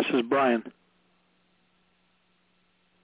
This is Brian.